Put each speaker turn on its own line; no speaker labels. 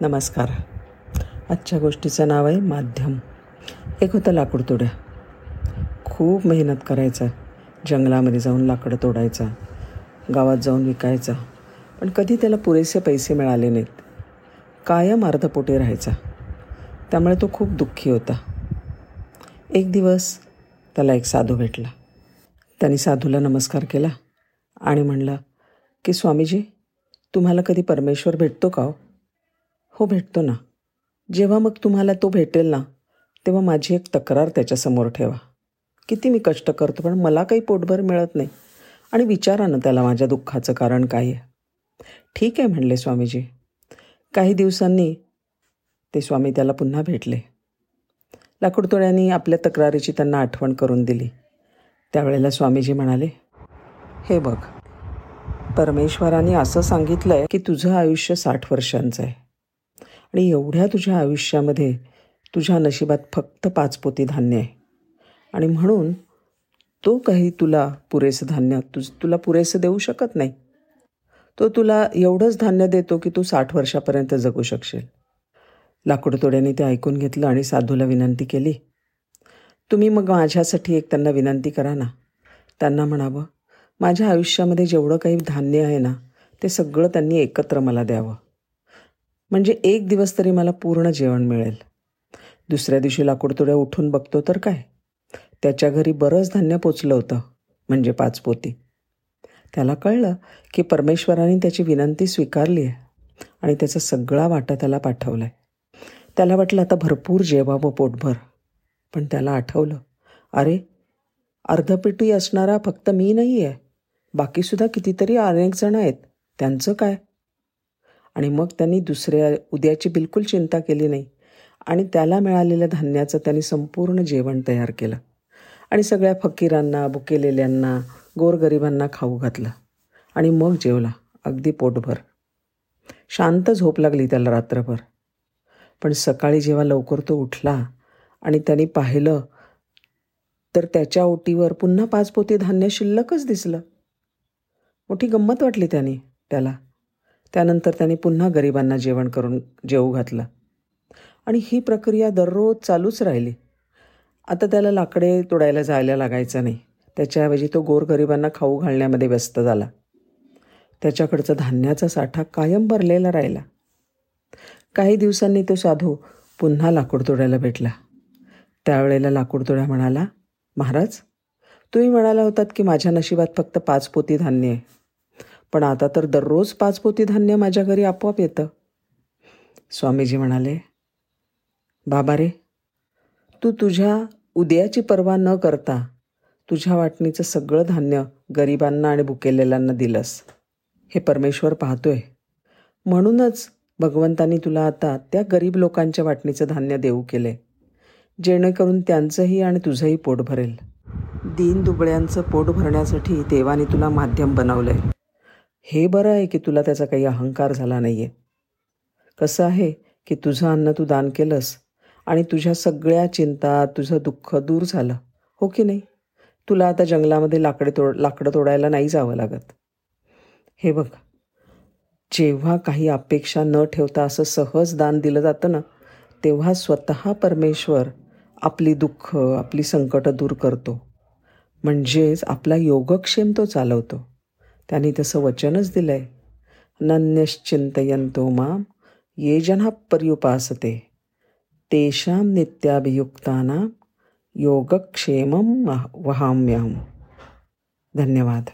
नमस्कार. आजच्या गोष्टीचं नाव आहे माध्यम. एक होतं लाकूड तोड्या खूप मेहनत करायचा. जंगलामध्ये जाऊन लाकडं तोडायचा. गावात जाऊन विकायचा. पण कधी त्याला पुरेसे पैसे मिळाले नाहीत. कायम अर्धपोटे राहायचा. त्यामुळे तो खूप दुःखी होता. एक दिवस त्याला एक साधू भेटला. त्यांनी साधूला नमस्कार केला आणि म्हणला की स्वामीजी तुम्हाला कधी परमेश्वर भेटतो का हो? हो भेटतो ना. जेव्हा मग तुम्हाला तो भेटेल ना तेव्हा माझी एक तक्रार त्याच्यासमोर ठेवा. किती मी कष्ट करतो पण मला काही पोटभर मिळत नाही. आणि विचारा ना त्याला माझ्या दुःखाचं कारण काय आहे. ठीक आहे म्हणले स्वामीजी. काही दिवसांनी ते स्वामी त्याला पुन्हा भेटले. लाकूडतोड्यांनी आपल्या तक्रारीची त्यांना आठवण करून दिली. त्यावेळेला स्वामीजी म्हणाले हे बघ परमेश्वराने असं सांगितलं आहे की तुझं आयुष्य साठ वर्षांचं आहे. आणि एवढ्या तुझ्या आयुष्यामध्ये तुझ्या नशिबात फक्त पाच पोती धान्य आहे. आणि म्हणून तो काही तुला पुरेसं धान्य तुझ तुला पुरेसं देऊ शकत नाही. तो तुला एवढंच धान्य देतो की तू साठ वर्षापर्यंत जगू शकशील. लाकूडतोड्याने ते ऐकून घेतलं आणि साधूला विनंती केली. तुम्ही मग माझ्यासाठी एक त्यांना विनंती करा ना. त्यांना म्हणावं माझ्या आयुष्यामध्ये जेवढं काही धान्य आहे ना ते सगळं त्यांनी एकत्र मला द्यावं. म्हणजे एक दिवस तरी मला पूर्ण जेवण मिळेल. दुसऱ्या दिवशी लाकूडतोड्या उठून बघतो तर काय? त्याच्या घरी बरंच धान्य पोचलं होतं म्हणजे पाच पोती. त्याला कळलं की परमेश्वराने त्याची विनंती स्वीकारली आहे आणि त्याचा सगळा वाटा त्याला पाठवला आहे त्याला वाटलं आता भरपूर जेवावं पोटभर. पण त्याला आठवलं अरे अर्धपेटी असणारा फक्त मी नाही आहे बाकीसुद्धा कितीतरी अनेक जण आहेत. त्यांचं काय? आणि मग त्यांनी दुसऱ्या उद्याची बिलकुल चिंता केली नाही. आणि त्याला मिळालेल्या धान्याचं त्यांनी संपूर्ण जेवण तयार केलं. आणि सगळ्या फकीरांना बुकेलेल्यांना गोरगरिबांना खाऊ घातलं. आणि मग जेवला अगदी पोटभर. शांत झोप लागली त्याला रात्रभर. पण सकाळी जेव्हा लवकर तो उठला आणि त्यांनी पाहिलं तर त्याच्या ओटीवर पुन्हा पाच पोती धान्य शिल्लकच दिसलं. मोठी गंमत वाटली त्याने त्याला. त्यानंतर त्याने पुन्हा गरिबांना जेवण करून जेवू घातलं. आणि ही प्रक्रिया दररोज चालूच राहिली. आता त्याला लाकडे तोडायला जायला लागायचं नाही. त्याच्याऐवजी तो गोरगरिबांना खाऊ घालण्यामध्ये व्यस्त झाला. त्याच्याकडचा धान्याचा साठा कायम भरलेला राहिला. काही दिवसांनी तो साधू पुन्हा लाकूड तोडायला भेटला. त्यावेळेला लाकूड तोड्या म्हणाला महाराज तुम्ही म्हणाला होतात की माझ्या नशिबात फक्त पाच पोती धान्य आहे. पण आता तर दररोज पाच पोती धान्य माझ्या घरी आपोआप येतं. स्वामीजी म्हणाले बाबा रे तू तुझ्या उद्याची पर्वा न करता तुझ्या वाटणीचं सगळं धान्य गरिबांना आणि भुकेलेल्यांना दिलंस. हे परमेश्वर पाहतोय. म्हणूनच भगवंतानी तुला आता त्या गरीब लोकांच्या वाटणीचं धान्य देऊ केले जेणेकरून त्यांचंही आणि तुझंही पोट भरेल. दीन दुबळ्यांचं पोट भरण्यासाठी देवाने तुला माध्यम बनवलं आहे हे बरं आहे की तुला त्याचा काही अहंकार झाला नाही आहे कसं आहे की तुझं अन्न तू दान केलंस आणि तुझ्या सगळ्या चिंता तुझं दुःख दूर झालं हो की नाही? तुला आता जंगलामध्ये लाकडे तोड लाकडं तोडायला नाही जावं लागत. हे बघ जेव्हा काही अपेक्षा न ठेवता असं सहज दान दिलं जातं ना तेव्हा स्वतः परमेश्वर आपली दुःख आपली संकटं दूर करतो. म्हणजेच आपला योगक्षेम तो चालवतो. त्यांनी तसं वचनच दिलं आहे नन्यश्चिंतयंतो माम ये जना पर्युपासते। तेषां नित्याभियुक्तानां योगक्षेमं वहाम्यहम। धन्यवाद।